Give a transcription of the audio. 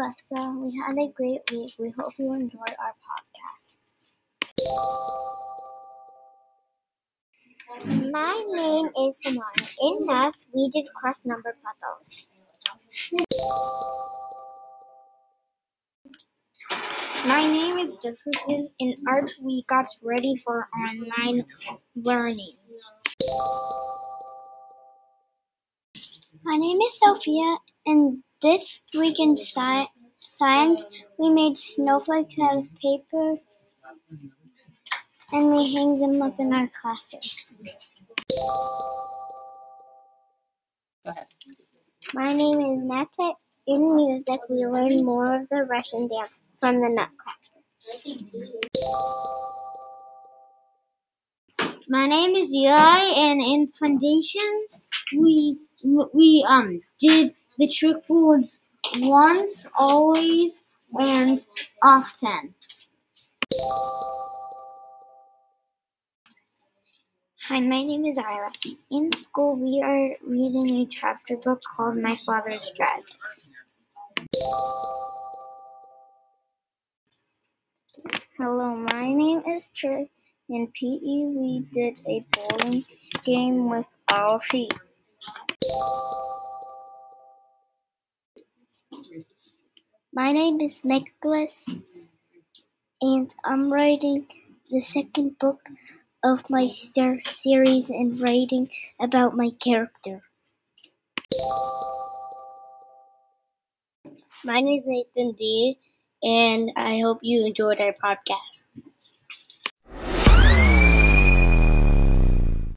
Alexa. We had a great week. We hope you enjoyed our podcast. My name is Samara. In math, we did cross number puzzles. My name is Jefferson. In art, we got ready for online learning. My name is Sophia, and this week in sci- science, we made snowflakes out of paper and we hang them up in our classroom. Go ahead. My name is Nata. In music, we learn more of the Russian dance from the Nutcracker. My name is Eli, and in foundations, we we um did the trick words once, always, and often. Hi, my name is Ira. In school, we are reading a chapter book called My Father's Dragon. Hello, my name is Trey. In PE, we did a bowling game with our feet. My name is Nicholas, and I'm writing the second book of my ser- series and writing about my character. My name is Nathan D, and I hope you enjoyed our podcast.